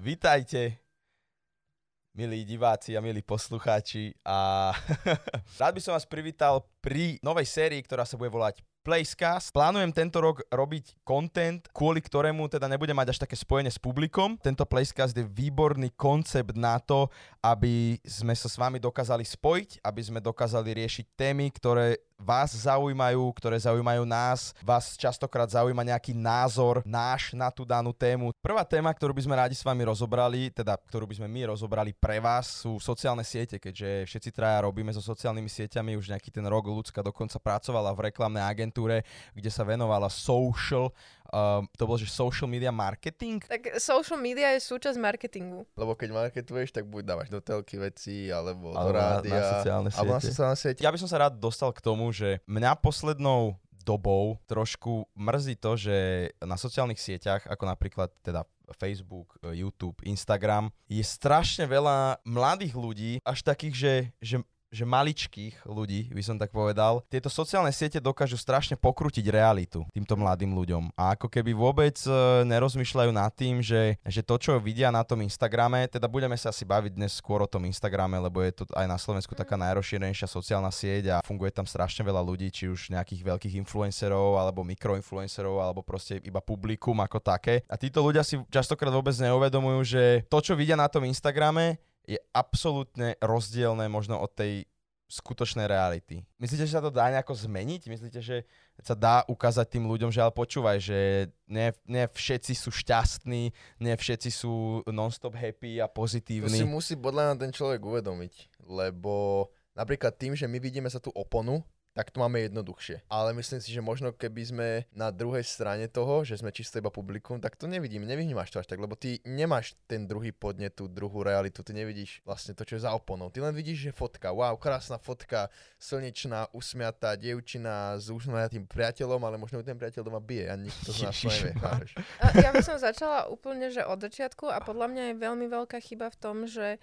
Vítajte, milí diváci a milí poslucháči. A rád by som vás privítal pri novej sérii, ktorá sa bude volať Placecast. Plánujem tento rok robiť content, kvôli ktorému teda nebudem mať až také spojenie s publikom. Tento Placecast je výborný koncept na to, aby sme sa s vami dokázali spojiť, aby sme dokázali riešiť témy, ktoré vás zaujímajú, ktoré zaujímajú nás. Vás častokrát zaujíma nejaký názor náš na tú danú tému. Prvá téma, ktorú by sme rádi s vami rozobrali, teda ktorú by sme my rozobrali pre vás, sú sociálne siete, keďže všetci traja robíme so sociálnymi sieťami už nejaký ten rok. Ľudská dokonca pracovala v reklamnej agentúre, kde sa venovala social Um, to bol, že social media marketing? Tak social media je súčasť marketingu. Lebo keď marketuješ, tak buď dávaš do telky veci, alebo, alebo do rádia. Na, na sociálne siete. Alebo na sociálne siete. Ja by som sa rád dostal k tomu, že mňa poslednou dobou trošku mrzí to, že na sociálnych sieťach, ako napríklad teda Facebook, YouTube, Instagram, je strašne veľa mladých ľudí, až takých, že, že že maličkých ľudí, by som tak povedal, tieto sociálne siete dokážu strašne pokrutiť realitu týmto mladým ľuďom. A ako keby vôbec e, nerozmýšľajú nad tým, že, že to, čo vidia na tom Instagrame, teda budeme sa asi baviť dnes skôr o tom Instagrame, lebo je to aj na Slovensku taká mhm. najrozšírenejšia sociálna sieť a funguje tam strašne veľa ľudí, či už nejakých veľkých influencerov, alebo mikroinfluencerov, alebo proste iba publikum ako také. A títo ľudia si častokrát vôbec neuvedomujú, že to, čo vidia na tom Instagrame, je absolútne rozdielne možno od tej skutočnej reality. Myslíte, že sa to dá nejako zmeniť? Myslíte, že sa dá ukázať tým ľuďom, že ale počúvaj, že ne, ne všetci sú šťastní, ne všetci sú non-stop happy a pozitívni. To si musí podľa mňa ten človek uvedomiť, lebo napríklad tým, že my vidíme sa tú oponu, tak to máme jednoduchšie. Ale myslím si, že možno keby sme na druhej strane toho, že sme čisto iba publikum, tak to nevidím, nevyhnímaš to až tak, lebo ty nemáš ten druhý podnet, tú druhú realitu, ty nevidíš vlastne to, čo je za oponou. Ty len vidíš, že fotka, wow, krásna fotka, slnečná, usmiatá dievčina s usmiatým priateľom, ale možno ten priateľ doma bije a nikto z nás to nevie. Ja by som začala úplne, že od začiatku a podľa mňa je veľmi veľká chyba v tom, že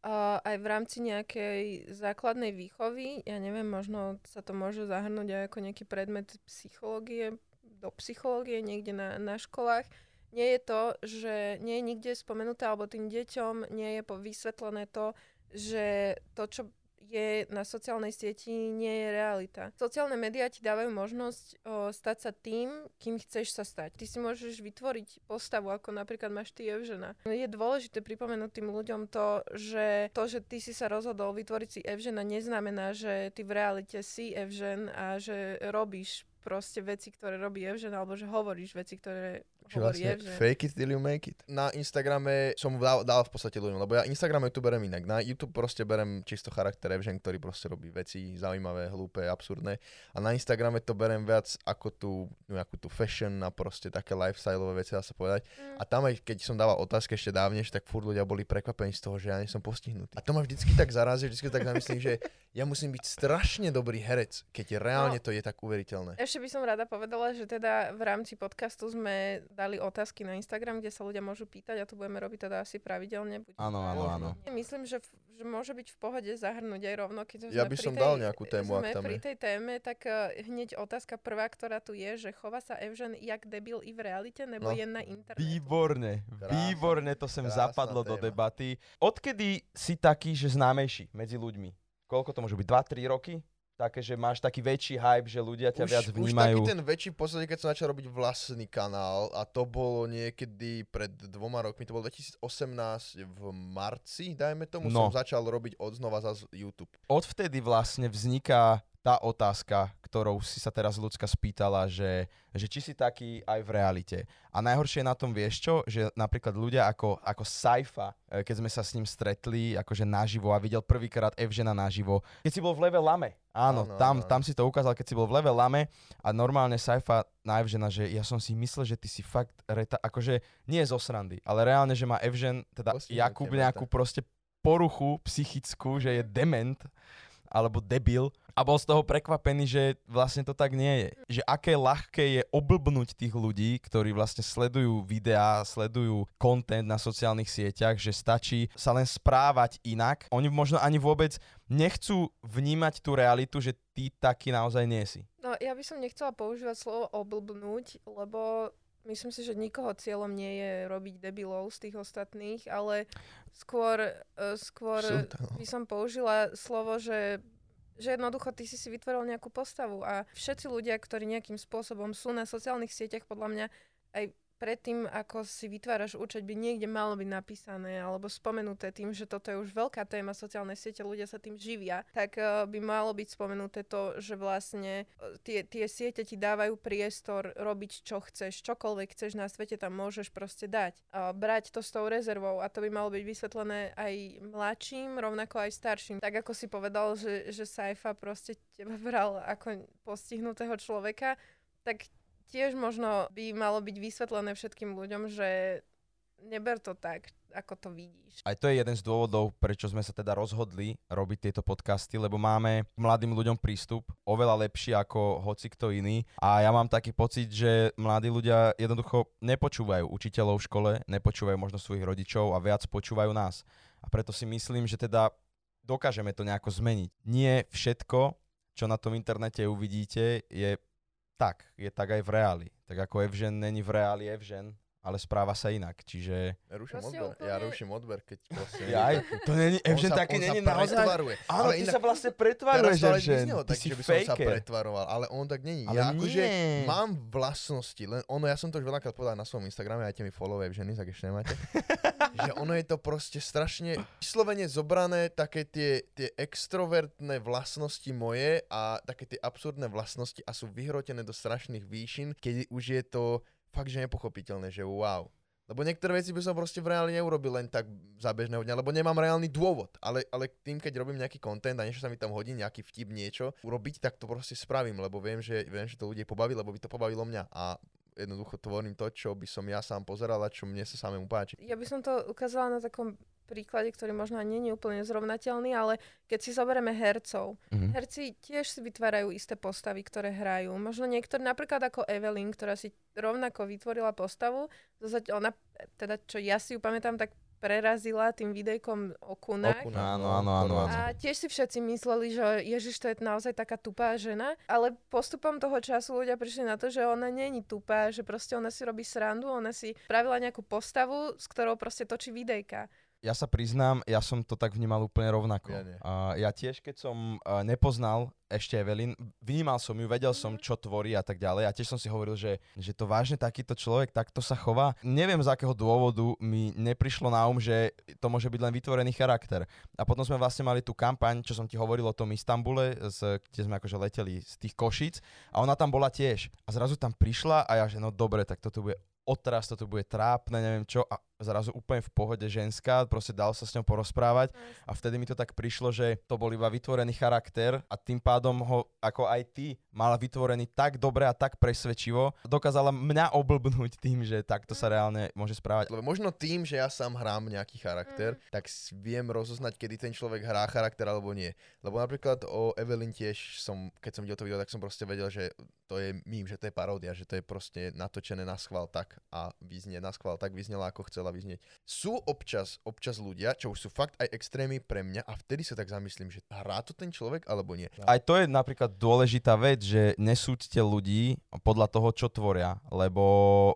Aj v rámci nejakej základnej výchovy, ja neviem, možno sa to môže zahrnúť aj ako nejaký predmet psychológie, do psychológie niekde na, na školách. Nie je to, že nie je nikde spomenuté, alebo tým deťom nie je vysvetlené to, že to, čo je na sociálnej sieti, nie je realita. Sociálne médiá ti dávajú možnosť o, stať sa tým, kým chceš sa stať. Ty si môžeš vytvoriť postavu, ako napríklad máš ty Evžena. Je dôležité pripomenúť tým ľuďom to, že to, že ty si sa rozhodol vytvoriť si Evžena, neznamená, že ty v realite si Evžen a že robíš proste veci, ktoré robí Evžen, alebo že hovoríš veci, ktoré Čiže vlastne že... fake it till you make it. Na Instagrame som dal, dal v podstate ľuďom, lebo ja Instagram tu berem inak. Na YouTube proste berem čisto charakter Evžen, ktorý proste robí veci zaujímavé, hlúpe, absurdné. A na Instagrame to berem viac ako tú, nejakú tú fashion a proste také lifestyleové veci, dá sa povedať. Mm. A tam aj keď som dával otázky ešte dávnejšie, tak furt ľudia boli prekvapení z toho, že ja nie som postihnutý. A to ma vždycky tak zarazí, vždycky tak zamyslím, že ja musím byť strašne dobrý herec, keď reálne no, to je tak uveriteľné. Ešte by som rada povedala, že teda v rámci podcastu sme dali otázky na Instagram, kde sa ľudia môžu pýtať a to budeme robiť teda asi pravidelne. Áno, áno, áno. Myslím, že, že môže byť v pohode zahrnúť aj rovno, keď ja by som tej, dal nejakú tému, sme ak tam pri tej téme, tak uh, hneď otázka prvá, ktorá tu je, že chová sa Evžen jak debil i v realite, nebo no. je na internetu? Výborne, výborne to sem zapadlo téma. do debaty. Odkedy si taký, že známejší medzi ľuďmi? Koľko to môže byť? 2-3 roky? Také, že máš taký väčší hype, že ľudia ťa už, viac vnímajú. Už taký ten väčší posledný, keď som začal robiť vlastný kanál a to bolo niekedy pred dvoma rokmi, to bolo 2018 v marci, dajme tomu, no. som začal robiť odznova za YouTube. Odvtedy vlastne vzniká tá otázka, ktorou si sa teraz ľudská spýtala, že, že či si taký aj v realite. A najhoršie na tom vieš čo, že napríklad ľudia ako, ako Saifa, e, keď sme sa s ním stretli akože naživo a videl prvýkrát Evžena naživo, keď si bol v leve lame, áno, áno tam, áno. tam si to ukázal, keď si bol v leve lame a normálne Saifa na Evžena, že ja som si myslel, že ty si fakt reta, akože nie zo srandy, ale reálne, že má Evžen, teda Jakub nejakú proste poruchu psychickú, že je dement alebo debil a bol z toho prekvapený, že vlastne to tak nie je. Že aké ľahké je oblbnúť tých ľudí, ktorí vlastne sledujú videá, sledujú content na sociálnych sieťach, že stačí sa len správať inak. Oni možno ani vôbec nechcú vnímať tú realitu, že ty taký naozaj nie si. No ja by som nechcela používať slovo oblbnúť, lebo myslím si, že nikoho cieľom nie je robiť debilov z tých ostatných, ale skôr, uh, skôr no. by som použila slovo, že že jednoducho ty si si vytvoril nejakú postavu a všetci ľudia, ktorí nejakým spôsobom sú na sociálnych sieťach, podľa mňa aj predtým, ako si vytváraš účet, by niekde malo byť napísané alebo spomenuté tým, že toto je už veľká téma sociálnej siete, ľudia sa tým živia, tak uh, by malo byť spomenuté to, že vlastne uh, tie, tie siete ti dávajú priestor robiť čo chceš, čokoľvek chceš na svete tam môžeš proste dať. Brať to s tou rezervou a to by malo byť vysvetlené aj mladším, rovnako aj starším. Tak ako si povedal, že, že Saifa proste teba bral ako postihnutého človeka, tak tiež možno by malo byť vysvetlené všetkým ľuďom, že neber to tak, ako to vidíš. Aj to je jeden z dôvodov, prečo sme sa teda rozhodli robiť tieto podcasty, lebo máme mladým ľuďom prístup oveľa lepší ako hoci kto iný. A ja mám taký pocit, že mladí ľudia jednoducho nepočúvajú učiteľov v škole, nepočúvajú možno svojich rodičov a viac počúvajú nás. A preto si myslím, že teda dokážeme to nejako zmeniť. Nie všetko, čo na tom internete uvidíte, je tak, je tak aj v reáli. Tak ako Evžen není v reáli Evžen, ale správa sa inak, čiže... Ja ruším Proste odber, ja úplne- ruším odber, keď proste... Jaj, to není, Evžen sa není naozaj... pretvaruje. Áno, Ale ty inak- sa vlastne Teraz pretvaruješ, to ale Evžen. vyznelo tak, si že by som sa pretvaroval, ale on tak není. Ale ja akože nie. mám vlastnosti, len ono, ja som to už veľakrát povedal na svojom Instagrame, ajte mi follow ženy, tak ešte nemáte. že ono je to proste strašne vyslovene zobrané také tie, tie extrovertné vlastnosti moje a také tie absurdné vlastnosti a sú vyhrotené do strašných výšin, keď už je to fakt, že nepochopiteľné, že wow. Lebo niektoré veci by som proste v reáli neurobil len tak za bežného dňa, lebo nemám reálny dôvod. Ale, ale tým, keď robím nejaký content a niečo sa mi tam hodí, nejaký vtip, niečo, urobiť, tak to proste spravím, lebo viem, že, viem, že to ľudí pobaví, lebo by to pobavilo mňa. A jednoducho tvorím to, čo by som ja sám pozeral a čo mne sa samému páči. Ja by som to ukázala na takom príklade, ktorý možno nie je úplne zrovnateľný, ale keď si zoberieme hercov, Mhm. herci tiež si vytvárajú isté postavy, ktoré hrajú. Možno niektorí, napríklad ako Evelyn, ktorá si rovnako vytvorila postavu, ona, teda čo ja si ju pamätám, tak prerazila tým videjkom o kunách. Okuna, Áno, no, áno, áno, áno. A tiež si všetci mysleli, že Ježiš, to je naozaj taká tupá žena, ale postupom toho času ľudia prišli na to, že ona není tupá, že proste ona si robí srandu, ona si spravila nejakú postavu, s ktorou proste točí videjka. Ja sa priznám, ja som to tak vnímal úplne rovnako. Ja nie. A ja tiež, keď som uh, nepoznal ešte Evelyn, vnímal som ju, vedel som, Mhm. čo tvorí a tak ďalej. A tiež som si hovoril, že, že to vážne takýto človek takto sa chová. Neviem, z akého dôvodu mi neprišlo na um, že to môže byť len vytvorený charakter. A potom sme vlastne mali tú kampaň, čo som ti hovoril o tom Istambule, z, kde sme akože leteli z tých Košíc a ona tam bola tiež. A zrazu tam prišla a ja, že no dobre, tak toto bude odraz, toto bude trápne, neviem čo. A zrazu úplne v pohode ženská, proste dal sa s ňou porozprávať. A vtedy mi to tak prišlo, že to bol iba vytvorený charakter a tým pádom ho, ako aj ty, mala vytvorený tak dobre a tak presvedčivo, dokázala mňa oblbnúť tým, že takto sa reálne môže správať. Lebo možno tým, že ja sám hrám nejaký charakter, Mm. tak viem rozoznať, kedy ten človek hrá charakter alebo nie. Lebo napríklad o Evelyn tiež som, keď som videl to video, tak som proste vedel, že to je mím, že to je paródia, že to je proste natočené na schvál tak a vyznie na schvál tak vyznela, ako chcela vyznieť. Sú občas, občas ľudia, čo už sú fakt aj extrémy pre mňa a vtedy sa tak zamyslím, že hrá to ten človek alebo nie. Aj to je napríklad dôležitá vec, že nesúďte ľudí podľa toho, čo tvoria, lebo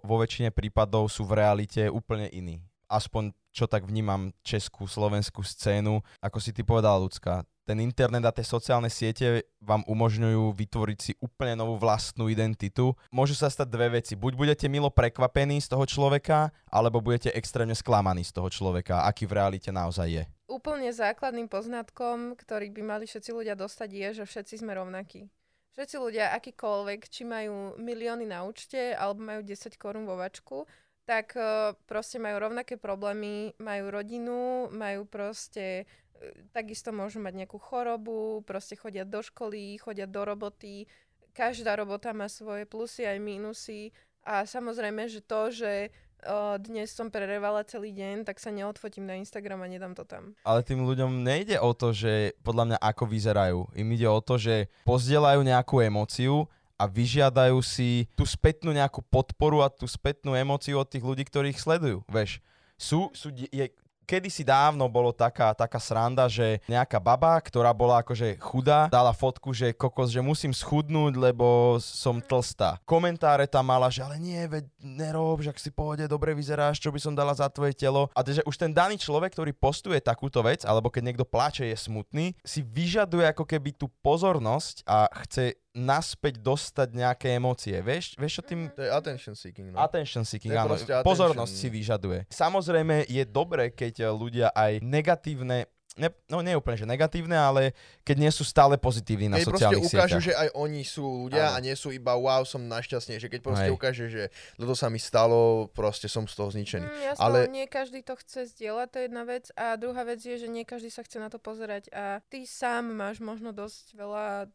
vo väčšine prípadov sú v realite úplne iní. Aspoň čo tak vnímam českú, slovenskú scénu, ako si ty povedala, ľudská. Ten internet a tie sociálne siete vám umožňujú vytvoriť si úplne novú vlastnú identitu. Môžu sa stať dve veci. Buď budete milo prekvapení z toho človeka, alebo budete extrémne sklamaní z toho človeka, aký v realite naozaj je. Úplne základným poznatkom, ktorý by mali všetci ľudia dostať, je, že všetci sme rovnakí. Všetci ľudia, akýkoľvek, či majú milióny na účte alebo majú 10 korún vo vačku, tak eh, proste majú rovnaké problémy, majú rodinu, majú proste, eh, takisto môžu mať nejakú chorobu, proste chodia do školy, chodia do roboty, každá robota má svoje plusy aj mínusy a samozrejme, že to, že uh, dnes som prerevala celý deň, tak sa neodfotím na Instagram a nedám to tam. Ale tým ľuďom nejde o to, že podľa mňa ako vyzerajú. Im ide o to, že pozdielajú nejakú emóciu a vyžiadajú si tú spätnú nejakú podporu a tú spätnú emóciu od tých ľudí, ktorí ich sledujú. Vieš, sú, sú, je, kedysi dávno bolo taká, taká sranda, že nejaká baba, ktorá bola akože chudá, dala fotku, že kokos, že musím schudnúť, lebo som tlstá. Komentáre tam mala, že ale nie, veď nerob, že ak si pohode, dobre vyzeráš, čo by som dala za tvoje telo. A že už ten daný človek, ktorý postuje takúto vec, alebo keď niekto plače, je smutný, si vyžaduje ako keby tú pozornosť a chce naspäť dostať nejaké emócie. Vieš, vieš čo tým... To je attention seeking. No. Attention seeking, áno. attention. Pozornosť si vyžaduje. Samozrejme je dobré, keď ľudia aj negatívne ne, no nie úplne, že negatívne, ale keď nie sú stále pozitívni na keď sociálnych ukážu, sieťach. že aj oni sú ľudia Áno. a nie sú iba wow, som našťastný, že keď proste Hej. ukáže, že toto sa mi stalo, proste som z toho zničený. Mm, jasno, Ale- ale nie každý to chce zdieľať, to je jedna vec. A druhá vec je, že nie každý sa chce na to pozerať. A ty sám máš možno dosť veľa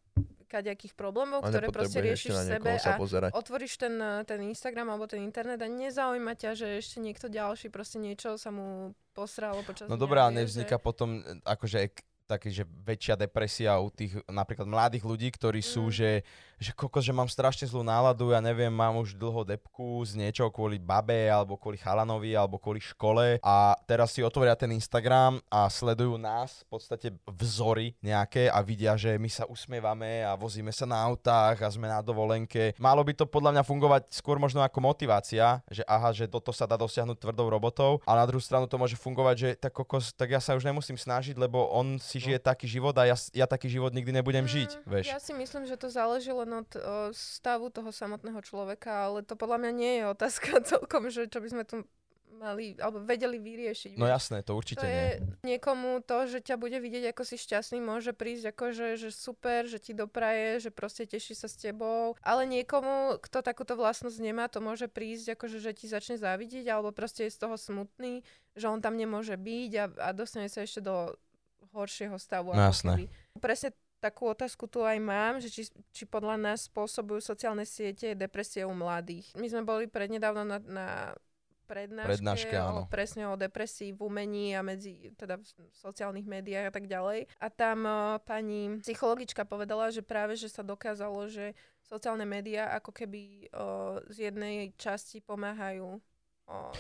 kaďakých problémov, A ktoré proste riešiš v sebe a pozerať. otvoríš ten, eh, ten Instagram alebo ten internet a nezaujíma ťa, že ešte niekto ďalší proste niečo sa mu posralo počas No vieš, nevzniká potom e, akože taký, že väčšia depresia u tých napríklad mladých ľudí, ktorí sú, Mm. že, že kokos, že mám strašne zlú náladu, ja neviem, mám už dlho depku z niečoho kvôli babe, alebo kvôli chalanovi, alebo kvôli škole a teraz si otvoria ten Instagram a sledujú nás, v podstate vzory nejaké a vidia, že my sa usmievame a vozíme sa na autách a sme na dovolenke. Malo by to podľa mňa fungovať skôr možno ako motivácia, že aha, že toto sa dá dosiahnuť tvrdou robotou a na druhú stranu to môže fungovať, že tak kokos, tak ja sa už nemusím snažiť, lebo on si žije taký život a ja, ja taký život nikdy nebudem žiť, Mm, vieš. Ja si myslím, že to záleží len od o, stavu toho samotného človeka, ale to podľa mňa nie je otázka celkom, že čo by sme tu mali, alebo vedeli vyriešiť. No vieš. jasné, to určite to nie. je niekomu to, že ťa bude vidieť, ako si šťastný, môže prísť ako, že, že super, že ti dopraje, že proste teší sa s tebou. Ale niekomu, kto takúto vlastnosť nemá, to môže prísť ako, že, že ti začne závidieť, alebo proste je z toho smutný, že on tam nemôže byť a, a dostane sa ešte do horšieho stavu. No jasné. Presne takú otázku tu aj mám, že či, či podľa nás spôsobujú sociálne siete depresie u mladých. My sme boli prednedávno na, na prednáške, Prednáške, áno. o, presne o depresii v umení a medzi teda v sociálnych médiách a tak ďalej. A tam uh, pani psychologička povedala, že práve, že sa dokázalo, že sociálne médiá ako keby uh, z jednej časti pomáhajú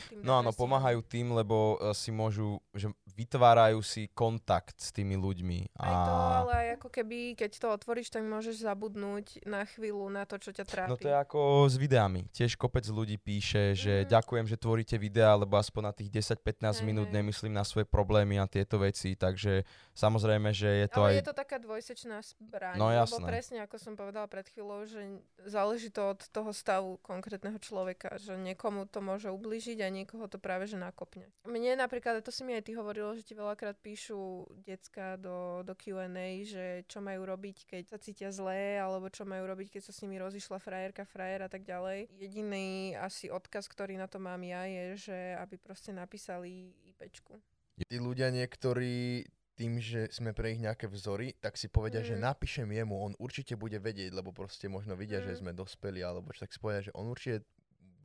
tým No áno, pomáhajú tým, lebo e, si môžu, že vytvárajú si kontakt s tými ľuďmi. A... Aj to, ale aj ako keby, keď to otvoríš, tak môžeš zabudnúť na chvíľu na to, čo ťa trápi. No to je ako s videami. Tiež kopec ľudí píše, že Mhm. ďakujem, že tvoríte videá, lebo aspoň na tých 10-15 Hej, minút nemyslím na svoje problémy a tieto veci, takže samozrejme, že je to ale aj... je to taká dvojsečná zbraň, No, lebo jasné. presne ako som povedala pred chvíľou, že záleží to od toho stavu konkrétneho človeka, že niekomu to môže ublížiť a niekoho to práve že nakopne. Mne napríklad, a to si mi aj ty hovorilo, že ti veľakrát píšu decka do, do Q&A, že čo majú robiť, keď sa cítia zlé, alebo čo majú robiť, keď sa s nimi rozišla frajerka, frajer a tak ďalej. Jediný asi odkaz, ktorý na to mám ja, je, že aby proste napísali IPčku. Tí ľudia niektorí tým, že sme pre nich nejaké vzory, tak si povedia, že Mm. napíšem jemu, on určite bude vedieť, lebo proste možno vidia, že Mm. sme dospeli, alebo čo, tak si povedia, že on určite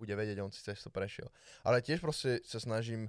bude vedieť, on si cez to prešiel. Ale tiež proste sa snažím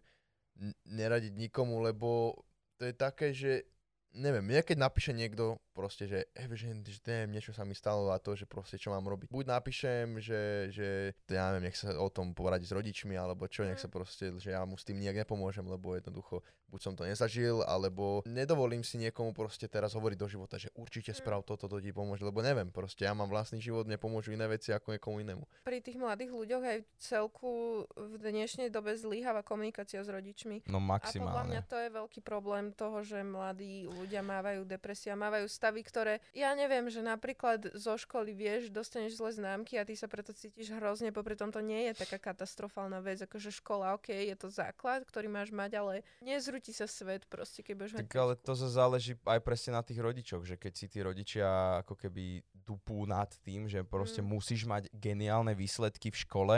neradiť nikomu, lebo to je také, že neviem, mne keď napíše niekto proste, že, e, že, že neviem, niečo sa mi stalo a to, že proste čo mám robiť. Buď napíšem, že, že ja neviem, nech sa o tom poradiť s rodičmi, alebo čo, nech sa proste, že ja mu s tým nejak nepomôžem, lebo jednoducho buď som to nezažil, alebo nedovolím si niekomu proste teraz hovoriť do života, že určite sprav toto, to ti pomôže, lebo neviem, proste ja mám vlastný život, mne pomôžu iné veci ako niekomu inému. Pri tých mladých ľuďoch aj celku v dnešnej dobe zlyháva komunikácia s rodičmi. No A podľa mňa maximálne. to je veľký problém toho, že mladí ľudia mávajú depresia, mávajú stavy, ktoré, ja neviem, že napríklad zo školy vieš, dostaneš zlé známky a ty sa preto cítiš hrozne, popri tom to nie je taká katastrofálna vec, akože škola, ok, je to základ, ktorý máš mať, ale nezrúti sa svet proste, keď budeš mať Tak ale peťku. to sa záleží aj presne na tých rodičoch, že keď si tí rodičia ako keby dupú nad tým, že proste Mm. musíš mať geniálne výsledky v škole,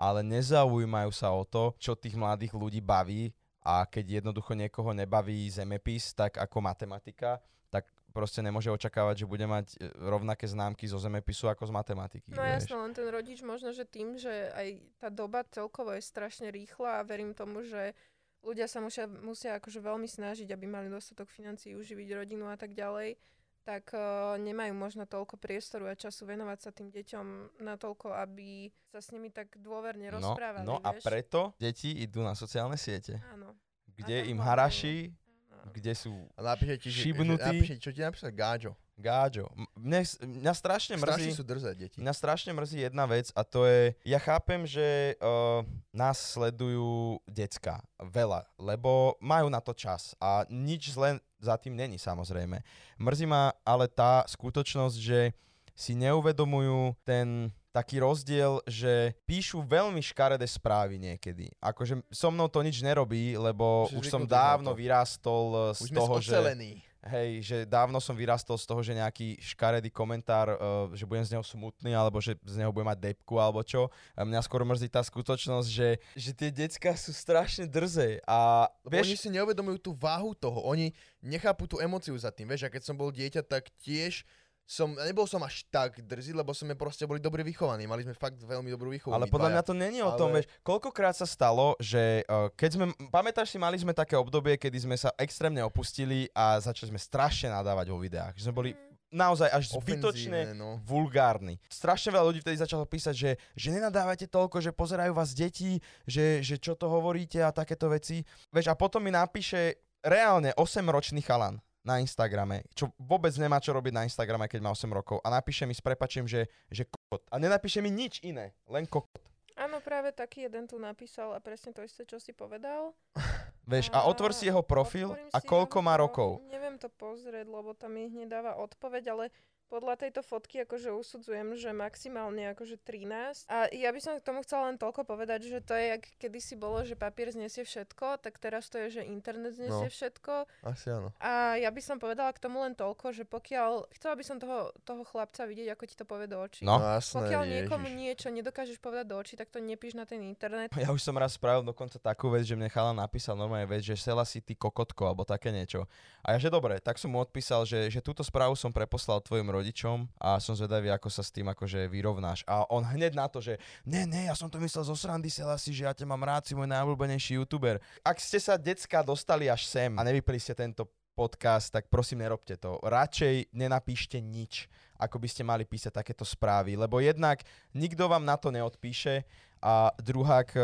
ale nezaujímajú sa o to, čo tých mladých ľudí baví a keď jednoducho niekoho nebaví zemepis, tak ako matematika, tak proste nemôže očakávať, že bude mať e, rovnaké známky zo zemepisu ako z matematiky. No jasno, len ten rodič možno, že tým, že aj tá doba celkovo je strašne rýchla a verím tomu, že ľudia sa musia, musia akože veľmi snažiť, aby mali dostatok financií, uživiť rodinu a tak ďalej, tak uh, nemajú možno toľko priestoru a času venovať sa tým deťom natoľko, aby sa s nimi tak dôverne No, rozprávali, no a vieš? preto deti idú na sociálne siete. Áno. kde im haraší, Áno. kde sú A napíše ti, že, že napíše, čo ti napísal Gáďo. gáďo. Mne, mňa strašne Strašne mrzí... sú drzé deti. Mňa strašne mrzí jedna vec a to je, ja chápem, že uh, nás sledujú decka veľa, lebo majú na to čas a nič zle za tým není samozrejme. Mrzí ma ale tá skutočnosť, že si neuvedomujú ten taký rozdiel, že píšu veľmi škaredé správy niekedy. Akože so mnou to nič nerobí, lebo Už si už som dávno to. vyrástol uh, z Už toho, že... ocelení. Hej, že dávno som vyrastol z toho, že nejaký škaredý komentár, uh, že budem z neho smutný, alebo že z neho budem mať depku, alebo čo. A mňa skôr mrzí tá skutočnosť, že, že tie decka sú strašne drze. A Lebo oni vieš, si neuvedomujú tú váhu toho, oni nechápu tú emociu za tým, vieš, a keď som bol dieťa, tak tiež som, nebol som až tak drzý, lebo sme proste boli dobre vychovaní, mali sme fakt veľmi dobrú výchovu. ale podľa mňa dvaja. to není o tom, Ale- vieš, koľkokrát sa stalo, že uh, keď sme, pamätáš si, mali sme také obdobie, kedy sme sa extrémne opustili a začali sme strašne nadávať vo videách. Že sme boli naozaj až zbytočne no. vulgárny. Strašne veľa ľudí vtedy začalo písať, že, že nenadávajte toľko, že pozerajú vás deti, že, že čo to hovoríte a takéto veci. Vieš, a potom mi napíše reálne 8-ročný chalan na Instagrame, čo vôbec nemá čo robiť na Instagrame, keď má 8 rokov a napíše mi s prepačím, že, že kokot. A nenapíše mi nič iné, len kokot. Áno, práve taký jeden tu napísal a presne to isté, čo si povedal. Vieš, a otvor si jeho profil a koľko jeho má rokov. Neviem to pozrieť, lebo tam mi hneď dáva odpoveď, ale podľa tejto fotky akože usudzujem, že maximálne akože 13. A ja by som k tomu chcela len toľko povedať, že to je, jak kedysi bolo, že papier znesie všetko, tak teraz to je, že internet znesie No. všetko. Asi áno. A ja by som povedala k tomu len toľko, že pokiaľ, chcela by som toho, toho chlapca vidieť, ako ti to povie do očí. No. jasné, Pokiaľ ježiš. niekomu niečo nedokážeš povedať do očí, tak to nepíš na ten internet. Ja už som raz spravil dokonca takú vec, že mne chalan napísal normálne vec, že sela si ty kokotko alebo také niečo. A ja že dobre, tak som mu odpísal, že, že túto správu som preposlal tvojim rodičom a som zvedavý, ako sa s tým akože vyrovnáš. A on hneď na to, že ne, ne, ja som to myslel zo srandy si, že ja ťa mám rád, si môj najobľúbenejší youtuber. Ak ste sa decka dostali až sem a nevypli ste tento podcast, tak prosím nerobte to. Radšej nenapíšte nič, ako by ste mali písať takéto správy, lebo jednak nikto vám na to neodpíše a druhák e,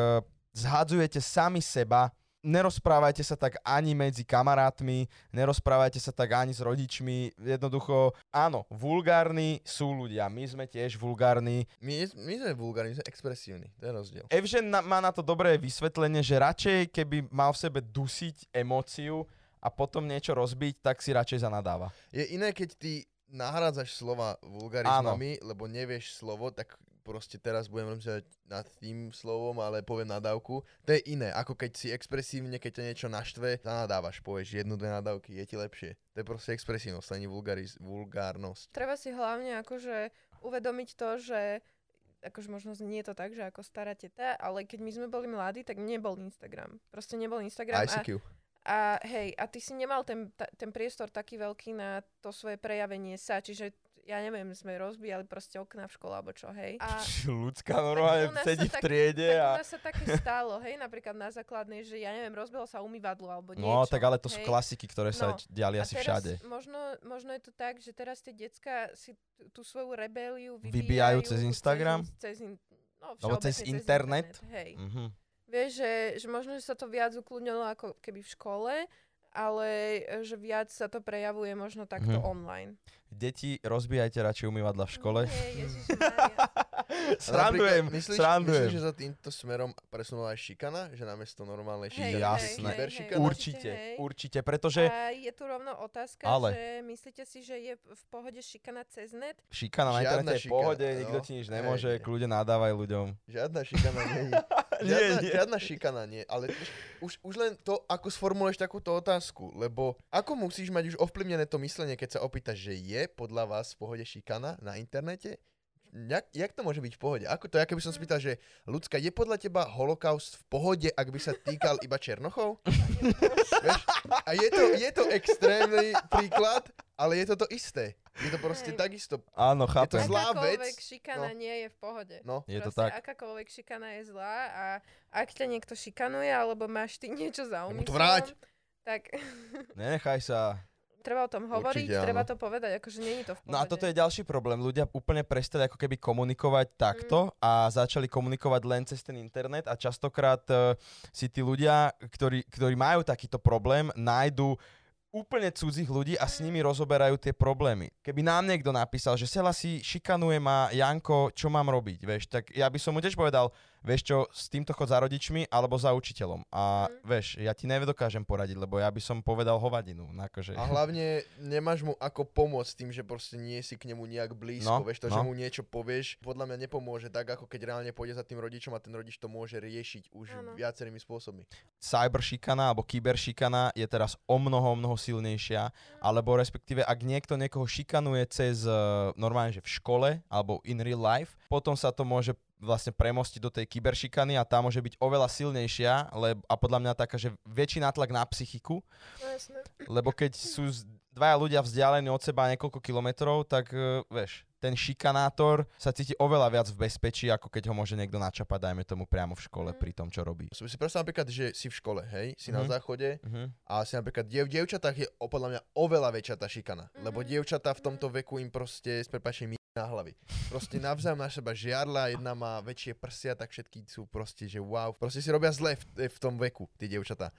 zhadzujete sami seba, nerozprávajte sa tak ani medzi kamarátmi, nerozprávajte sa tak ani s rodičmi, jednoducho, áno, vulgárni sú ľudia, my sme tiež vulgárni. My, my sme vulgárni, my sme expresívni, to je rozdiel. Evžen na, má na to dobré vysvetlenie, že radšej keby mal v sebe dusiť emóciu a potom niečo rozbiť, tak si radšej zanadáva. Je iné, keď ty nahrádzaš slova vulgarizmami, lebo nevieš slovo, tak proste teraz budem rozmýšľať nad tým slovom, ale poviem nadávku. To je iné, ako keď si expresívne, keď ťa niečo naštve, zanadávaš, povieš jednu, dve nadávky, je ti lepšie. To je proste expresívnosť, nie vulgariz- vulgárnosť. Treba si hlavne akože uvedomiť to, že akože možno nie je to tak, že ako stará teta, ale keď my sme boli mladí, tak nebol Instagram. Proste nebol Instagram a, ICQ. a hej, a ty si nemal ten, ta, ten priestor taký veľký na to svoje prejavenie sa, čiže ja neviem, sme rozbíjali proste okna v škole alebo čo, hej. A Ľudská normálne sedí sa v tak- triede tak u a... nás sa také stalo, hej, napríklad na základnej, že ja neviem, rozbilo sa umývadlo alebo niečo. No, tak ale to sú hej. klasiky, ktoré sa No, diali A asi teraz všade. Možno, možno je to tak, že teraz tie decka si tú, tú svoju rebéliu Vybijajú vybijajú cez Instagram? Cez, in, no, Alebo cez všeobecne internet? Hej. Mhm. Vieš, že, že možno, že sa to viac ukludnilo ako keby v škole, ale e, že viac sa to prejavuje možno takto Mhm. online. Deti, rozbijajte radšej umývadla v škole. Nie. srandujem, myslíš, srandujem. Myslíš, že za týmto smerom presunula aj šikana? Že namiesto normálnej Hej, šikany? Jasné. hej, hej, hej? Určite, hej. určite, pretože A je tu rovno otázka, Ale. že myslíte si, že je v pohode šikana cez net? šikana na internete je v pohode, no. nikto ti nič Hej, nemôže, hej. kľudne nadávaj ľuďom. Žiadna šikana nie je. Nie, Žiadna, nie. žiadna šikana nie, ale už, už, už len to, ako sformuluješ takúto otázku, lebo ako musíš mať už ovplyvnené to myslenie, keď sa opýtaš, že je podľa vás v pohode šikana na internete? Jak, jak to môže byť v pohode? Ako to, ja keby som spýtal, že ľudská, je podľa teba holokaust v pohode, ak by sa týkal iba Černochov? Vieš? A je to, je to extrémny príklad, ale je to to isté. Je to proste Hej. takisto. Áno, to chápem. zlá vec. Akákoľvek šikana No. nie je v pohode. No. Je to Proste tak. Akákoľvek šikana je zlá a ak ťa niekto šikanuje, alebo máš ty niečo za to vráť. tak Nenechaj sa. Treba o tom hovoriť, Určite áno. treba to povedať, akože není to v pohode. No a toto je ďalší problém. Ľudia úplne prestali ako keby komunikovať takto a začali komunikovať len cez ten internet a častokrát uh, si tí ľudia, ktorí, ktorí majú takýto problém, nájdu úplne cudzích ľudí a s nimi rozoberajú tie problémy. Keby nám niekto napísal, že Sela si šikanuje ma Janko, čo mám robiť, vieš, tak ja by som mu tiež povedal, vieš čo, s týmto chod za rodičmi alebo za učiteľom. A Mhm. vieš, ja ti nedokážem poradiť, lebo ja by som povedal hovadinu. no Akože... A hlavne nemáš mu ako pomôcť tým, že proste nie si k nemu nejak blízko. No, Vieš, to, no. že mu niečo povieš, podľa mňa nepomôže tak, ako keď reálne pôjde za tým rodičom a ten rodič to môže riešiť už Áno. viacerými spôsobmi. cyberšikana alebo kyberšikana je teraz o mnoho, mnoho silnejšia, alebo respektíve ak niekto niekoho šikanuje cez uh, normálne, že v škole alebo in real life, potom sa to môže vlastne premostiť do tej kyberšikany a tá môže byť oveľa silnejšia lebo, a podľa mňa taká, že väčší nátlak na psychiku, No jasné. lebo keď sú dvaja ľudia vzdialení od seba niekoľko kilometrov, tak uh, vieš, ten šikanátor sa cíti oveľa viac v bezpečí, ako keď ho môže niekto načapať, dajme tomu priamo v škole Mhm. pri tom, čo robí. Si predstav napríklad, že si v škole, hej, si na Mhm. záchode Mhm. a si napríklad diev, dievčatách je podľa mňa oveľa väčšia tá šikana. Lebo Mhm. dievčatá v tomto veku im proste, s prepáčením, na hlavy. Proste navzájom na seba žiarla, jedna má väčšie prsia, tak všetky sú proste, že wow. Proste si robia zle v, v tom veku, tie dievčatá.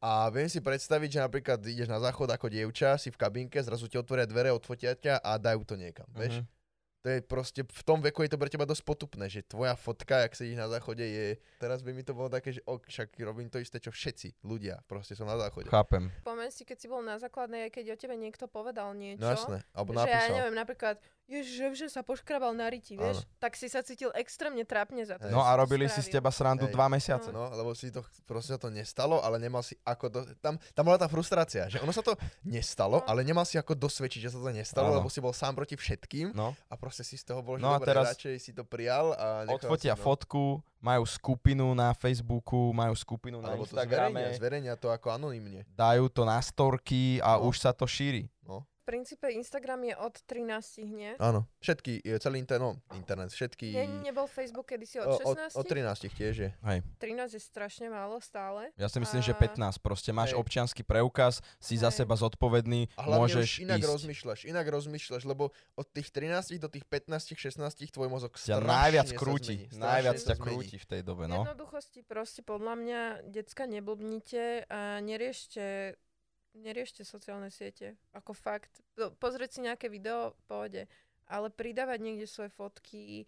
A viem si predstaviť, že napríklad ideš na záchod ako dievča, si v kabinke, zrazu ti otvoria dvere, odfotia ťa a dajú to niekam, vieš? Mhm. To je proste, v tom veku je to pre teba dosť potupné, že tvoja fotka, jak sedíš na záchode, je... Teraz by mi to bolo také, že ok, však robím to isté, čo všetci ľudia, proste som na záchode. Chápem. Spomen si, keď si bol na základnej, aj keď o tebe niekto povedal niečo. No jasné, alebo že ja napísal. neviem, napríklad, ježiš, že, sa poškrabal na riti, vieš, tak si sa cítil extrémne trápne za to. Hej. No a robili si z teba srandu Hej. dva mesiace. No, lebo si to, proste sa to nestalo, ale nemal si ako do... Tam, tam bola tá frustrácia, že ono sa to nestalo, No. ale nemal si ako dosvedčiť, že sa to nestalo, Áno. lebo si bol sám proti všetkým No. a proste si z toho bol, že No a dobre, teraz radšej si to prijal a Odfotia si, no. fotku, majú skupinu na Facebooku, majú skupinu na Alebo to zverejnia, Instagrame, zverejnia to ako anonymne. dajú to na storky a No. už sa to šíri. No. V princípe Instagram je od 13, nie? Áno, všetky, je celý inter, no, internet, všetky... Nie, nebol Facebook kedysi od od, 16? od 13 tiež je. 13 je strašne málo stále. Ja si myslím, že A- 15. Proste máš Hej. občiansky preukaz, si za Hej. seba zodpovedný, A môžeš už inak ísť. rozmýšľaš, inak rozmýšľaš, lebo od tých 13 do tých 15, 16 tvoj mozog Ťa strašne najviac sa krúti, najviac ťa krúti v tej dobe, V no. jednoduchosti proste podľa mňa, decka, neblbnite a neriešte, neriešte sociálne siete. Ako fakt. Po- Pozrieť si nejaké video, pohode. Ale pridávať niekde svoje fotky,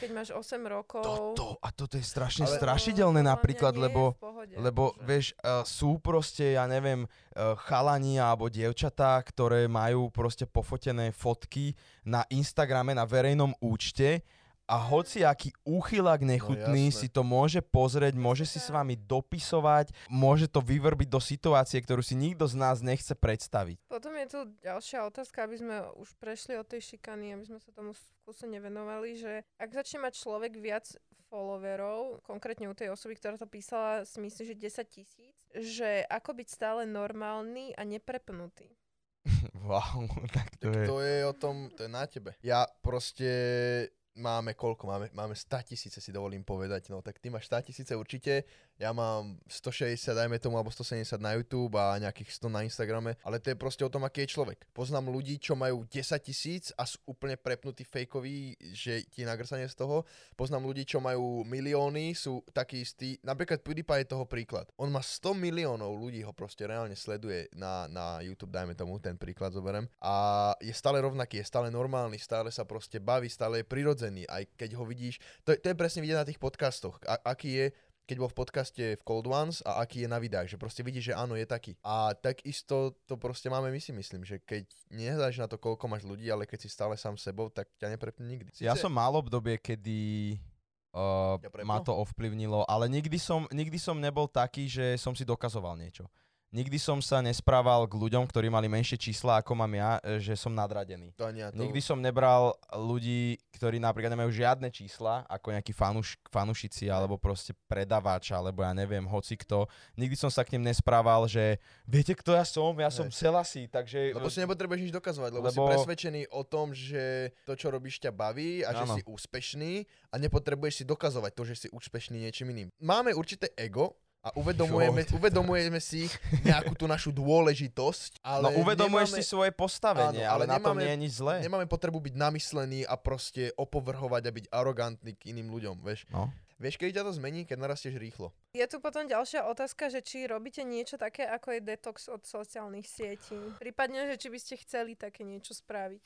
keď máš 8 rokov. Toto, a toto je strašne Ale- strašidelné podľa mňa napríklad, nie je lebo pohode, Lebo, vieš, uh, sú proste, ja neviem, uh, chalani alebo dievčatá, ktoré majú proste pofotené fotky na Instagrame, na verejnom účte a hoci aký úchylak nechutný jasné. si to môže pozrieť, môže si s vami dopisovať, môže to vyvrbiť do situácie, ktorú si nikto z nás nechce predstaviť. Potom je tu ďalšia otázka, aby sme už prešli od tej šikany, aby sme sa tomu v kuse nevenovali, že ak začne mať človek viac followerov, konkrétne u tej osoby, ktorá to písala, si myslí, že 10 tisíc, že ako byť stále normálny a neprepnutý. wow, tak to Tak je... to je o tom, to je na tebe. Ja proste máme koľko? Máme, máme 100 tisíce si dovolím povedať. No tak ty máš 100 tisíce určite, ja mám 160, dajme tomu, alebo 170 na YouTube a nejakých 100 na Instagrame, ale to je proste o tom, aký je človek. Poznám ľudí, čo majú 10 tisíc a sú úplne prepnutí fejkoví, že ti je nagrcanie z toho. Poznám ľudí, čo majú milióny, sú takí istí. Napríklad PewDiePie je toho príklad. On má 100 miliónov ľudí, ho proste reálne sleduje na, na YouTube, dajme tomu, ten príklad zoberiem. A je stále rovnaký, je stále normálny, stále sa proste baví, stále je prirodzený, aj keď ho vidíš. To, to je presne vidieť na tých podcastoch, a, aký je keď bol v podcaste v Cold Ones a aký je na videách, že proste vidíš, že áno, je taký. A takisto to proste máme my si myslím, že keď nehľadáš na to, koľko máš ľudí, ale keď si stále sám sebou, tak ťa neprepne nikdy. Ja Sice- som mal obdobie, kedy uh, preplo? ma to ovplyvnilo, ale nikdy som, nikdy som nebol taký, že som si dokazoval niečo. Nikdy som sa nesprával k ľuďom, ktorí mali menšie čísla ako mám ja, e, že som nadradený. to ja to... Nikdy som nebral ľudí, ktorí napríklad nemajú žiadne čísla, ako nejakí fanuš, fanušici, alebo proste predavač, alebo ja neviem, hoci kto. Nikdy som sa k nim nesprával, že viete, kto ja som? Ja som. Selasi, takže... Lebo si nepotrebuješ nič dokazovať, lebo, lebo si presvedčený o tom, že to, čo robíš, ťa baví a že Áno. si úspešný a nepotrebuješ si dokazovať to, že si úspešný niečím iným. Máme určité ego a uvedomujeme, uvedomujeme si nejakú tú našu dôležitosť, ale no uvedomuješ nemáme, si svoje postavenie, Áno, ale, ale na tom nemáme- nie je nič zlé. nemáme potrebu byť namyslený a proste opovrhovať a byť arogantný k iným ľuďom, vieš. No. Vieš, keď ťa to zmení, keď narastieš rýchlo. Je tu potom ďalšia otázka, že či robíte niečo také, ako je detox od sociálnych sietí. Prípadne, že či by ste chceli také niečo spraviť.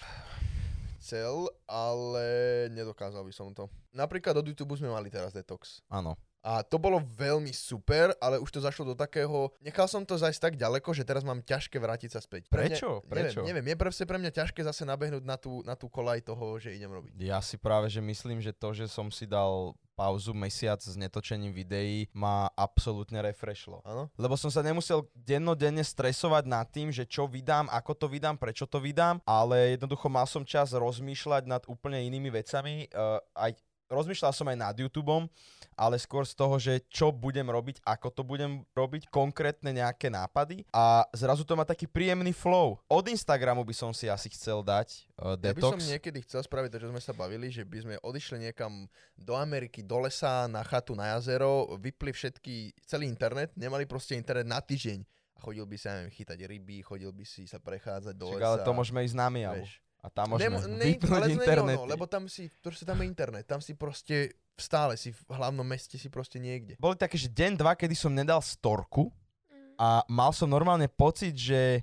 Chcel, ale nedokázal by som to. Napríklad od YouTube sme mali teraz detox. Áno. A to bolo veľmi super, ale už to zašlo do takého... Nechal som to zajsť tak ďaleko, že teraz mám ťažké vrátiť sa späť. Pre Prečo? Mňa, Prečo? Neviem, neviem, je proste pre mňa ťažké zase nabehnúť na tú, na tú kolaj toho, že idem robiť. Ja si práve, že myslím, že to, že som si dal pauzu mesiac s netočením videí, ma absolútne refreshlo. Áno? Lebo som sa nemusel dennodenne stresovať nad tým, že čo vydám, ako to vydám, prečo to vydám, ale jednoducho mal som čas rozmýšľať nad úplne inými vecami. Uh, aj rozmýšľal som aj nad YouTubeom, ale skôr z toho, že čo budem robiť, ako to budem robiť, konkrétne nejaké nápady a zrazu to má taký príjemný flow. Od Instagramu by som si asi chcel dať uh, Ja by detox. som niekedy chcel spraviť to, čo sme sa bavili, že by sme odišli niekam do Ameriky, do lesa, na chatu, na jazero, vypli všetky, celý internet, nemali proste internet na týždeň a chodil by sa, neviem, chytať ryby, chodil by si sa prechádzať do Však, lesa. ale to môžeme ísť na Miavu. vieš. A tam môžeme Nemo- ne- vypnúť ale ono, lebo tam si, proste tam je internet, tam si proste stále si v hlavnom meste si proste niekde. Boli také, že deň, dva, kedy som nedal storku Mm. a mal som normálne pocit, že,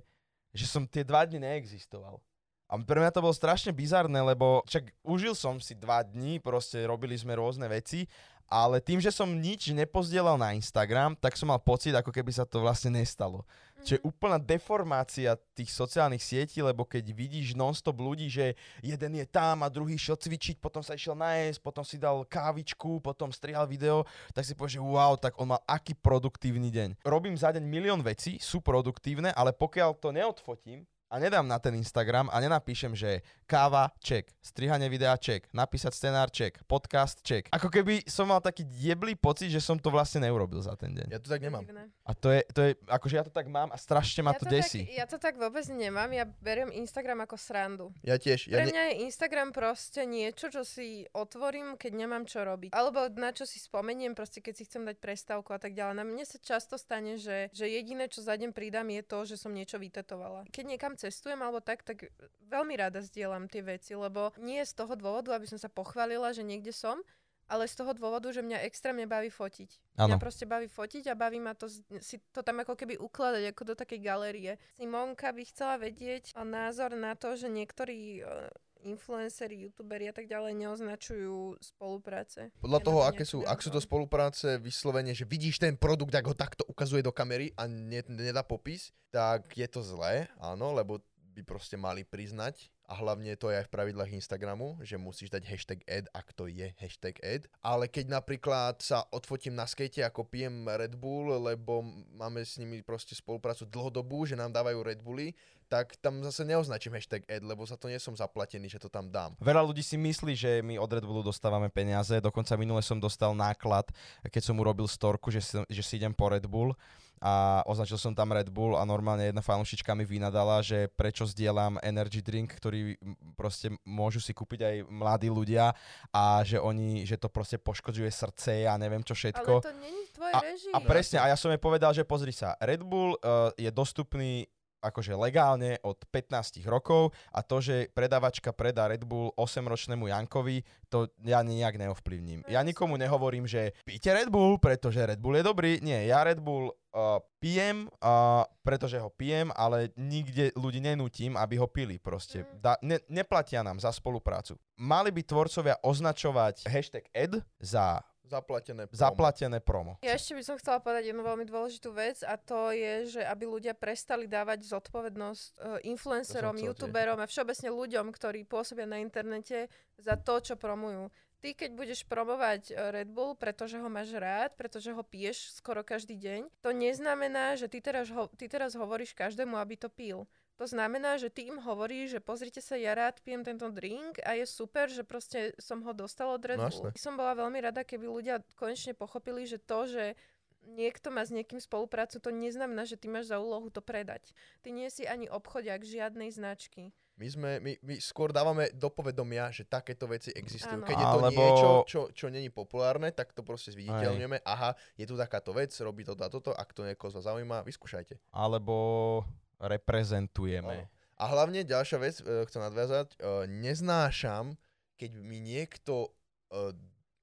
že som tie dva dni neexistoval. A pre mňa to bolo strašne bizarné, lebo však užil som si dva dní, proste robili sme rôzne veci, ale tým, že som nič nepozdielal na Instagram, tak som mal pocit, ako keby sa to vlastne nestalo. Čo je Mhm. úplná deformácia tých sociálnych sietí, lebo keď vidíš non-stop ľudí, že jeden je tam a druhý šiel cvičiť, potom sa išiel najesť, potom si dal kávičku, potom strihal video, tak si povieš, že wow, tak on mal aký produktívny deň. Robím za deň milión vecí, sú produktívne, ale pokiaľ to neodfotím, a nedám na ten Instagram a nenapíšem, že káva, check, strihanie videa, check, napísať scenár, check, podcast, check. Ako keby som mal taký jeblý pocit, že som to vlastne neurobil za ten deň. Ja to tak nemám. A to je, to je, akože ja to tak mám a strašne ma ja to tak, desí. ja to tak vôbec nemám, ja beriem Instagram ako srandu. Ja tiež. Ja Pre ne- mňa je Instagram proste niečo, čo si otvorím, keď nemám čo robiť. Alebo na čo si spomeniem, proste keď si chcem dať prestávku a tak ďalej. Na mne sa často stane, že, že jediné, čo za deň pridám, je to, že som niečo vytetovala. Keď niekam cestujem alebo tak, tak veľmi rada zdieľam tie veci, lebo nie z toho dôvodu, aby som sa pochválila, že niekde som, ale z toho dôvodu, že mňa extrémne baví fotiť. Áno. Mňa proste baví fotiť a baví ma to si to tam ako keby ukladať ako do takej galérie. Simonka by chcela vedieť názor na to, že niektorí e, influenceri, youtuberi a tak ďalej neoznačujú spolupráce. Podľa toho, to aké sú, ak sú to názor? spolupráce vyslovene, že vidíš ten produkt, ak ho takto ukazuje do kamery a ne, nedá popis, tak je to zlé, áno, lebo by proste mali priznať a hlavne to je aj v pravidlách Instagramu, že musíš dať hashtag ad, ak to je hashtag ad. Ale keď napríklad sa odfotím na skate ako pijem Red Bull, lebo máme s nimi proste spoluprácu dlhodobú, že nám dávajú Red Bully, tak tam zase neoznačím hashtag ad, lebo za to nie som zaplatený, že to tam dám. Veľa ľudí si myslí, že my od Red Bullu dostávame peniaze, dokonca minule som dostal náklad, keď som urobil storku, že si, že si idem po Red Bull a označil som tam Red Bull a normálne jedna fanúšička mi vynadala, že prečo zdieľam energy drink, ktorý proste môžu si kúpiť aj mladí ľudia a že oni, že to proste poškodzuje srdce a neviem čo všetko. Ale to není v tvojej A- režii. A presne, a ja som jej povedal, že pozri sa, Red Bull uh, je dostupný akože legálne od 15 rokov a to, že predavačka predá Red Bull 8-ročnému Jankovi, to ja nejak neovplyvním. Ja nikomu nehovorím, že píte Red Bull, pretože Red Bull je dobrý. Nie, ja Red Bull uh, pijem, uh, pretože ho pijem, ale nikde ľudí nenútim, aby ho pili proste. Mm. Da, ne, neplatia nám za spoluprácu. Mali by tvorcovia označovať hashtag ad za Zaplatené. promo. zaplatené promo. Ja ešte by som chcela povedať jednu veľmi dôležitú vec a to je, že aby ľudia prestali dávať zodpovednosť uh, influencerom, youtuberom a všeobecne ľuďom, ktorí pôsobia na internete za to, čo promujú. Ty, keď budeš promovať eh, Red Bull, pretože ho máš rád, pretože ho piješ skoro každý deň, to neznamená, že ty teraz, ho, ty teraz hovoríš každému, aby to pil. To znamená, že ty im hovoríš, že pozrite sa, ja rád pijem tento drink a je super, že proste som ho dostal od Red No Bull. jasné. Som bola veľmi rada, keby ľudia konečne pochopili, že to, že niekto má s niekým spoluprácu, to neznamená, že ty máš za úlohu to predať. Ty nie si ani obchodiak žiadnej značky. My, sme, my, my skôr dávame do povedomia, že takéto veci existujú. Áno. Keď je to Alebo- niečo, čo, čo není populárne, tak to proste zviditeľňujeme. Aha, je tu takáto vec, robí toto a toto, ak to niekoho z vás zaujíma, vyskúšajte. Alebo reprezentujeme. Áno. A hlavne ďalšia vec, e, chcem nadviazať, e, neznášam, keď mi niekto e,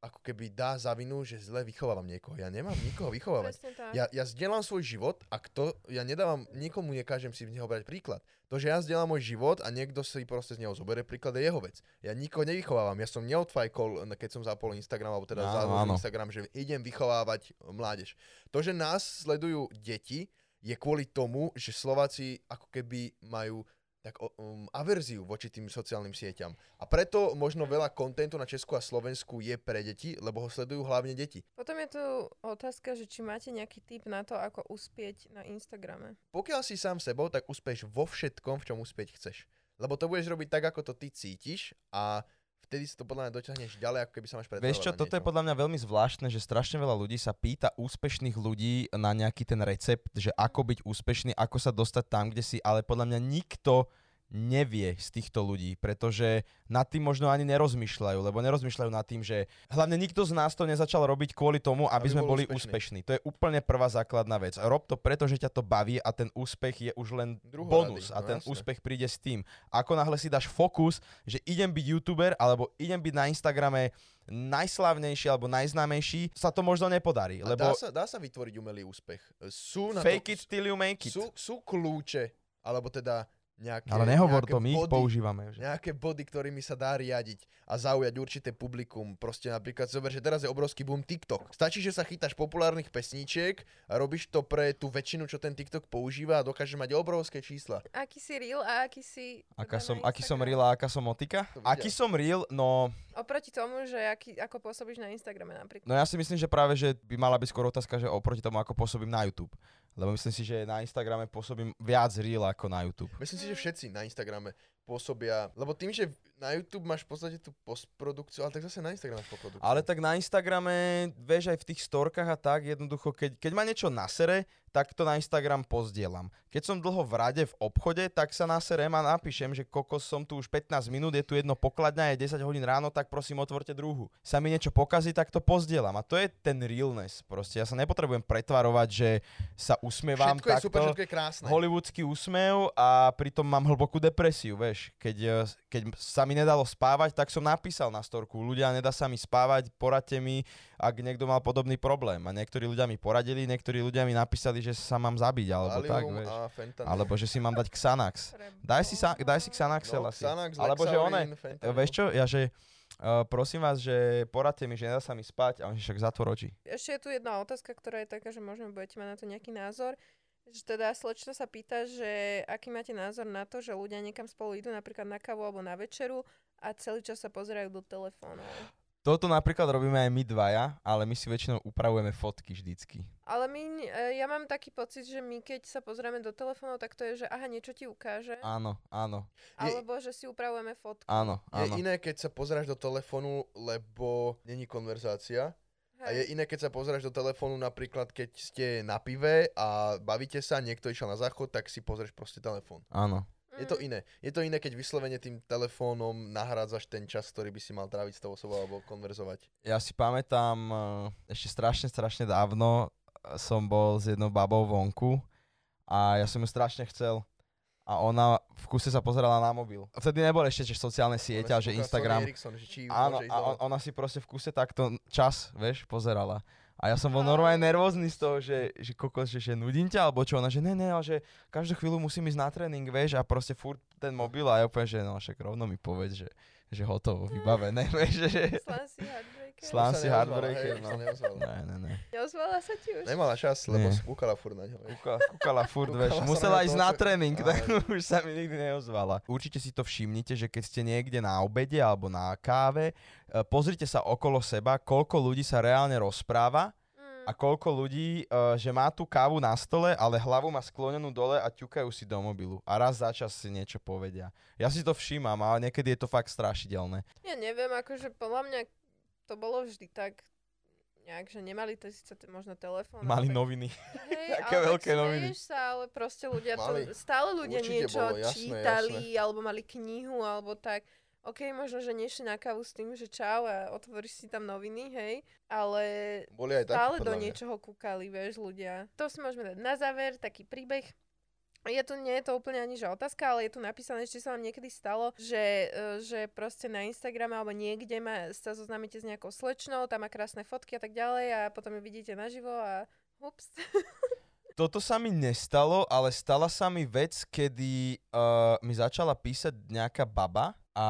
ako keby dá za vinu, že zle vychovávam niekoho. Ja nemám nikoho vychovávať. Ja, ja zdieľam svoj život a kto, ja nedávam, nikomu nekážem si z neho brať príklad. To, že ja zdieľam môj život a niekto si proste z neho zoberie príklad, je jeho vec. Ja nikoho nevychovávam. Ja som neodfajkol, keď som zapol Instagram, alebo teda založil áno. Instagram, že idem vychovávať mládež. To, že nás sledujú deti, je kvôli tomu, že Slováci ako keby majú tak um, averziu voči tým sociálnym sieťam. A preto možno veľa kontentu na Česku a Slovensku je pre deti, lebo ho sledujú hlavne deti. Potom je tu otázka, že či máte nejaký tip na to, ako uspieť na Instagrame. pokiaľ si sám sebou, tak uspeš vo všetkom, v čom uspieť chceš. Lebo to budeš robiť tak, ako to ty cítiš a vtedy si to podľa mňa dotiahneš ďalej, ako keby sa máš predstavovať Vieš čo, toto je podľa mňa veľmi zvláštne, že strašne veľa ľudí sa pýta úspešných ľudí na nejaký ten recept, že ako byť úspešný, ako sa dostať tam, kde si, ale podľa mňa nikto nevie z týchto ľudí, pretože nad tým možno ani nerozmýšľajú, lebo nerozmýšľajú nad tým, že hlavne nikto z nás to nezačal robiť kvôli tomu, aby, Aby sme bol boli úspešný. úspešní. To je úplne prvá základná vec. Rob to preto, že ťa to baví a ten úspech je už len Druhoradý, bonus no a ten jasné. úspech príde s tým. Ako náhle si dáš fokus, že idem byť youtuber alebo idem byť na Instagrame najslavnejší alebo najznámejší, sa to možno nepodarí, A lebo dá, sa, dá sa vytvoriť umelý úspech. Sú na fake to, it till you make it. sú, sú kľúče, alebo teda nejaké, Ale nehovor nejaké to, my ich body, používame. Že? nejaké body, ktorými sa dá riadiť a zaujať určité publikum. Proste napríklad zober, že teraz je obrovský boom TikTok. Stačí, že sa chytáš populárnych pesníčiek a robíš to pre tú väčšinu, čo ten TikTok používa a dokáže mať obrovské čísla. Aký si real a aký si... Aká som, aký som real a aká som vidia. Aký som real? No, Oproti tomu, že aký, ako pôsobíš na Instagrame napríklad. no ja si myslím, že práve, že by mala byť skôr otázka, že oproti tomu, ako pôsobím na YouTube. Lebo myslím si, že na Instagrame pôsobím viac real ako na YouTube. Myslím si, že všetci na Instagrame pôsobia, lebo tým, že na YouTube máš v podstate tú postprodukciu, ale tak zase na Instagram máš postprodukciu. Ale tak na Instagrame, vieš, aj v tých storkách a tak, jednoducho, keď, keď ma niečo nasere, tak to na Instagram pozdielam. Keď som dlho v rade v obchode, tak sa naserem a napíšem, že kokos som tu už 15 minút, je tu jedno pokladňa, je 10 hodín ráno, tak prosím otvorte druhú. Sa mi niečo pokazí, tak to pozdielam. A to je ten realness. Proste ja sa nepotrebujem pretvarovať, že sa usmievam všetko je takto. super, všetko je krásne. Hollywoodský úsmev a pritom mám hlbokú depresiu, vieš. Keď, eh, keď sa mi nedalo spávať, tak som napísal na storku. Ľudia, nedá sa mi spávať, poradte mi, ak niekto mal podobný problém. A niektorí ľudia mi poradili, niektorí ľudia mi napísali, že sa mám zabiť, alebo tak, Valium vieš. a fentanyl. Alebo že si mám dať Xanax. Daj si, sa, daj si Xanaxel no, asi. Xanax, Alebo že one, vieš čo, ja že Uh, prosím vás, že poradte mi, že nedá sa mi spať a on že však zatvor oči. Ešte je tu jedna otázka, ktorá je taká, že možno budete mať na to nejaký názor. Že teda slečna sa pýta, že aký máte názor na to, že ľudia niekam spolu idú napríklad na kávu alebo na večeru a celý čas sa pozerajú do telefónov. Toto napríklad robíme aj my dvaja, ale my si väčšinou upravujeme fotky vždycky. Ale my, e, ja mám taký pocit, že my keď sa pozrieme do telefónov, tak to je, že aha, niečo ti ukáže, Áno, áno, Je- alebo že si upravujeme fotku. áno, Je áno. iné, keď sa pozeráš do telefónu, lebo není konverzácia. A je iné, keď sa pozeráš do telefónu, napríklad keď ste na pive a bavíte sa, niekto išiel na záchod, tak si pozrieš proste telefón. Áno. Je to iné. Je to iné, keď vyslovene tým telefónom nahrádzaš ten čas, ktorý by si mal tráviť s tou osobou alebo konverzovať. Ja si pamätám, eh, ešte strašne, strašne dávno eh, som bol s jednou babou vonku a ja som ju strašne chcel. A ona v kuse sa pozerala na mobil. Vtedy neboli ešte že sociálne siete, že Instagram. Sony Ericsson, že či Áno, a on, ona si proste v kuse takto čas, vieš, pozerala. A ja som bol normálne nervózny z toho, že, že kokos, že, že nudím ťa, alebo čo, ona, že ne, ne, ale že každú chvíľu musím ísť na tréning, vieš, a proste furt ten mobil a ja úplne, že no, však rovno mi povedz, že, že hotovo, vybavené, vieš, že, že Slán si heartbreaker, hej, no. ne, ne, ne. Neozvala sa ti už? Nemala čas, lebo Nie. skúkala furt na ňo. vieš. Kúkala, kúkala furt, Kúkala vieš, musela ísť na tréning, tak už sa mi nikdy neozvala. Určite si to všimnite, že keď ste niekde na obede alebo na káve, e, pozrite sa okolo seba, koľko ľudí sa reálne rozpráva Mm. a koľko ľudí, uh, že má tú kávu na stole, ale hlavu má sklonenú dole a ťukajú si do mobilu. A raz za čas si niečo povedia. Ja si to všímam, ale niekedy je to fakt strašidelné. Ja neviem, akože podľa mňa to bolo vždy tak, nejak, že nemali to síce t- možno telefón. Mali ale- noviny. Hej, Také ale veľké tak noviny. sa, ale proste ľudia Mali. to, stále ľudia Určite niečo bolo, jasné, čítali, alebo mali knihu, alebo tak. OK, možno, že nešli na kávu s tým, že čau a otvoríš si tam noviny, hej, ale Boli aj takí, stále do niečoho kúkali, vieš, ľudia. To si môžeme dať na záver, taký príbeh. Je tu, nie je to úplne ani že otázka, ale je tu napísané, či sa vám niekedy stalo, že, e, že proste na Instagrame alebo niekde ma, sa zoznámite s nejakou slečnou, tam má krásne fotky a tak ďalej a potom ju vidíte naživo a ups. Toto sa mi nestalo, ale stala sa mi vec, kedy uh, mi začala písať nejaká baba a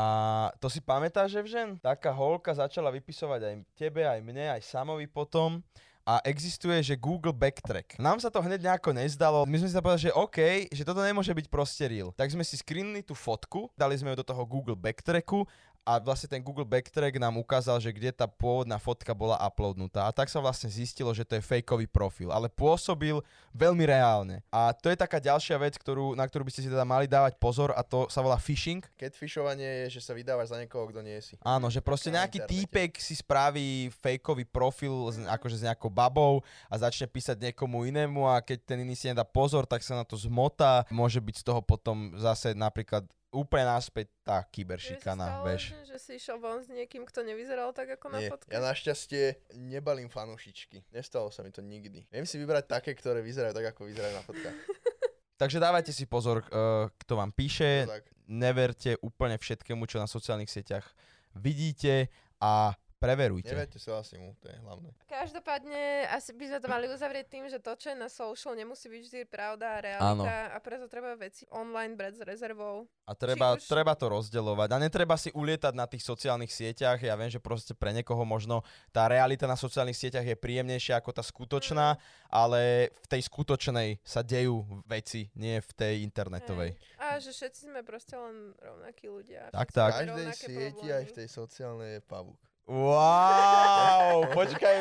to si pamätáš, Evžen? Taká holka začala vypisovať aj tebe, aj mne, aj Samovi potom a existuje, že Google Backtrack. Nám sa to hneď nejako nezdalo. My sme si povedali, že OK, že toto nemôže byť proste real. Tak sme si screenli tú fotku, dali sme ju do toho Google Backtracku a vlastne ten Google Backtrack nám ukázal, že kde tá pôvodná fotka bola uploadnutá. A tak sa vlastne zistilo, že to je fejkový profil, ale pôsobil veľmi reálne. A to je taká ďalšia vec, ktorú, na ktorú by ste si teda mali dávať pozor a to sa volá phishing. Catfishovanie je, že sa vydávaš za niekoho, kto nie si. Áno, že proste Na nejaký internete. týpek si spraví fejkový profil z, akože s nejakou babou a začne písať niekomu inému a keď ten iný si nedá pozor, tak sa na to zmotá. Môže byť z toho potom zase napríklad úplne naspäť tá kyberšikana, vieš. že- si išiel von s niekým, kto nevyzeral tak ako na Nie, fotke? ja našťastie nebalím fanúšičky. Nestalo sa mi to nikdy. Viem si vybrať také, ktoré vyzerajú tak, ako vyzerajú na fotkách. Takže dávajte si pozor, uh, kto vám píše, To tak. neverte úplne všetkému, čo na sociálnych sieťach vidíte a preverujte. Neviete sa asi mu, to je hlavné. Každopádne asi by sme to mali uzavrieť tým, že to, čo je na social, nemusí byť vždy pravda a realita a preto treba veci online brať s rezervou. A treba, už- treba to rozdeľovať. A netreba si ulietať na tých sociálnych sieťach. Ja viem, že proste pre niekoho možno tá realita na sociálnych sieťach je príjemnejšia ako tá skutočná, ale v tej skutočnej sa dejú veci, nie v tej internetovej. Hej. A že všetci sme proste len rovnakí ľudia. Tak, tak. V každej sieti, problémy. aj v tej sociálnej je pavúk. Wow, počkaj.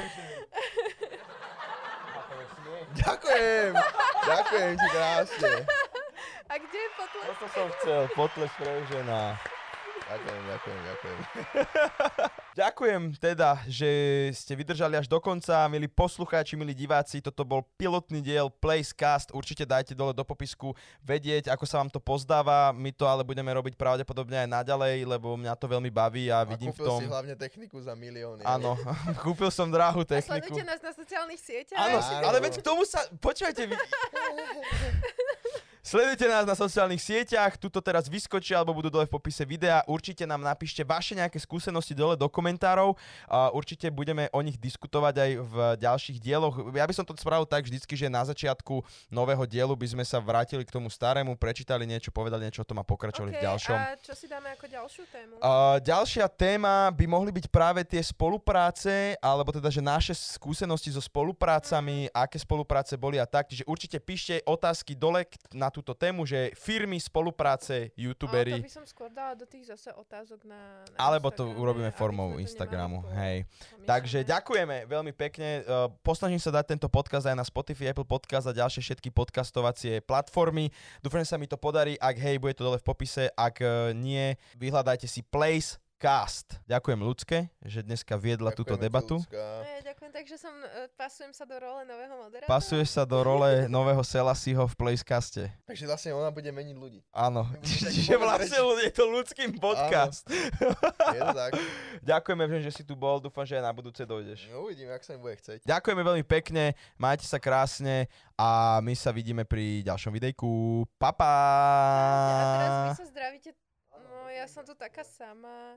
Ďakujem! Ďakujem ti krásne. A kde je potlesk? Toto som chcel, potles pre žena. Ďakujem, ďakujem, ďakujem. Ďakujem teda, že ste vydržali až do konca, milí poslucháči, milí diváci. Toto bol pilotný diel Placecast. Určite dajte dole do popisku vedieť, ako sa vám to pozdáva. My to ale budeme robiť pravdepodobne aj naďalej, lebo mňa to veľmi baví a A vidím v tom... si hlavne techniku za milióny. Áno, kúpil som drahú A techniku. sledujte nás na sociálnych sieťach. Áno, Áno. ale veď k tomu sa... Počujete, vy... Sledujte nás na sociálnych sieťach, tuto teraz vyskočia alebo budú dole v popise videa. Určite nám napíšte vaše nejaké skúsenosti dole do komentárov. A určite budeme o nich diskutovať aj v ďalších dieloch. Ja by som to spravil tak vždycky, že na začiatku nového dielu by sme sa vrátili k tomu starému, prečítali niečo, povedali niečo o tom a pokračovali v Okay, ďalšom. a čo si dáme ako ďalšiu tému? Uh, ďalšia téma by mohli byť práve tie spolupráce, alebo teda, že naše skúsenosti so spoluprácami, aké spolupráce boli a tak. Čiže určite píšte otázky dole k- na túto tému, že firmy, spolupráce, Ale to by som skôr dala do tých zase otázok na, na alebo to urobíme formou Instagramu. Hej. Takže ďakujeme veľmi pekne. Uh, Posnažím sa dať tento podcast aj na Spotify, Apple Podcast a ďalšie všetky podcastovacie platformy. Dúfam, že sa mi to podarí. Ak hej, bude to dole v popise. Ak uh, nie, vyhľadajte si Place Cast. Ďakujem ľudské, že dneska viedla túto Ďakujeme ti, debatu. E, ďakujem, takže som, e, pasujem sa do role nového moderátora. Pasuješ sa do role nového Selasiho v Placecaste. Takže vlastne ona bude meniť ľudí. Áno. Čiže vlastne je to ľudským podcast. Je to tak. Ďakujeme, že si tu bol. Dúfam, že aj na budúce dojdeš. No, uvidíme, ak sa mi bude chceť. Ďakujeme veľmi pekne, majte sa krásne a my sa vidíme pri ďalšom videjku. Pa, pa. A teraz vy sa zdravíte. No, ja som tu taká sama.